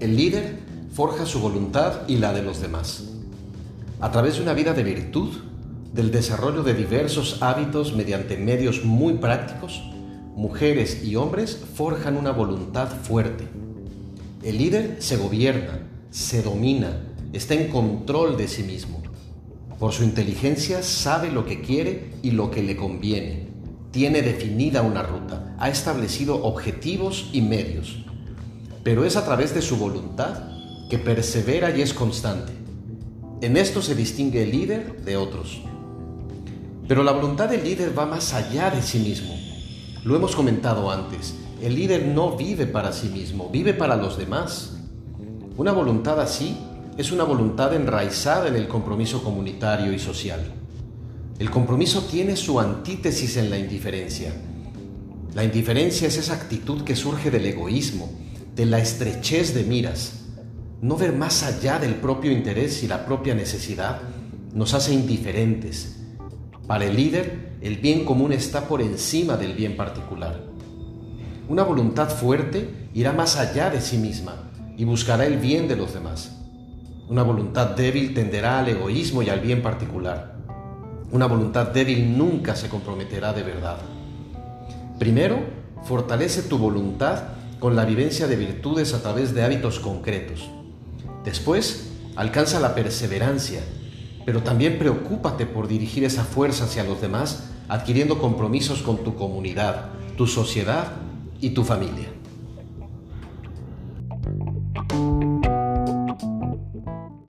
El líder forja su voluntad y la de los demás. A través de una vida de virtud, del desarrollo de diversos hábitos mediante medios muy prácticos, mujeres y hombres forjan una voluntad fuerte. El líder se gobierna, se domina, está en control de sí mismo. Por su inteligencia sabe lo que quiere y lo que le conviene. Tiene definida una ruta, ha establecido objetivos y medios. Pero es a través de su voluntad que persevera y es constante. En esto se distingue el líder de otros. Pero la voluntad del líder va más allá de sí mismo. Lo hemos comentado antes, el líder no vive para sí mismo, vive para los demás. Una voluntad así es una voluntad enraizada en el compromiso comunitario y social. El compromiso tiene su antítesis en la indiferencia. La indiferencia es esa actitud que surge del egoísmo, de la estrechez de miras. No ver más allá del propio interés y la propia necesidad nos hace indiferentes. Para el líder, el bien común está por encima del bien particular. Una voluntad fuerte irá más allá de sí misma y buscará el bien de los demás. Una voluntad débil tenderá al egoísmo y al bien particular. Una voluntad débil nunca se comprometerá de verdad. Primero, fortalece tu voluntad con la vivencia de virtudes a través de hábitos concretos. Después, alcanza la perseverancia, pero también preocúpate por dirigir esa fuerza hacia los demás, adquiriendo compromisos con tu comunidad, tu sociedad y tu familia.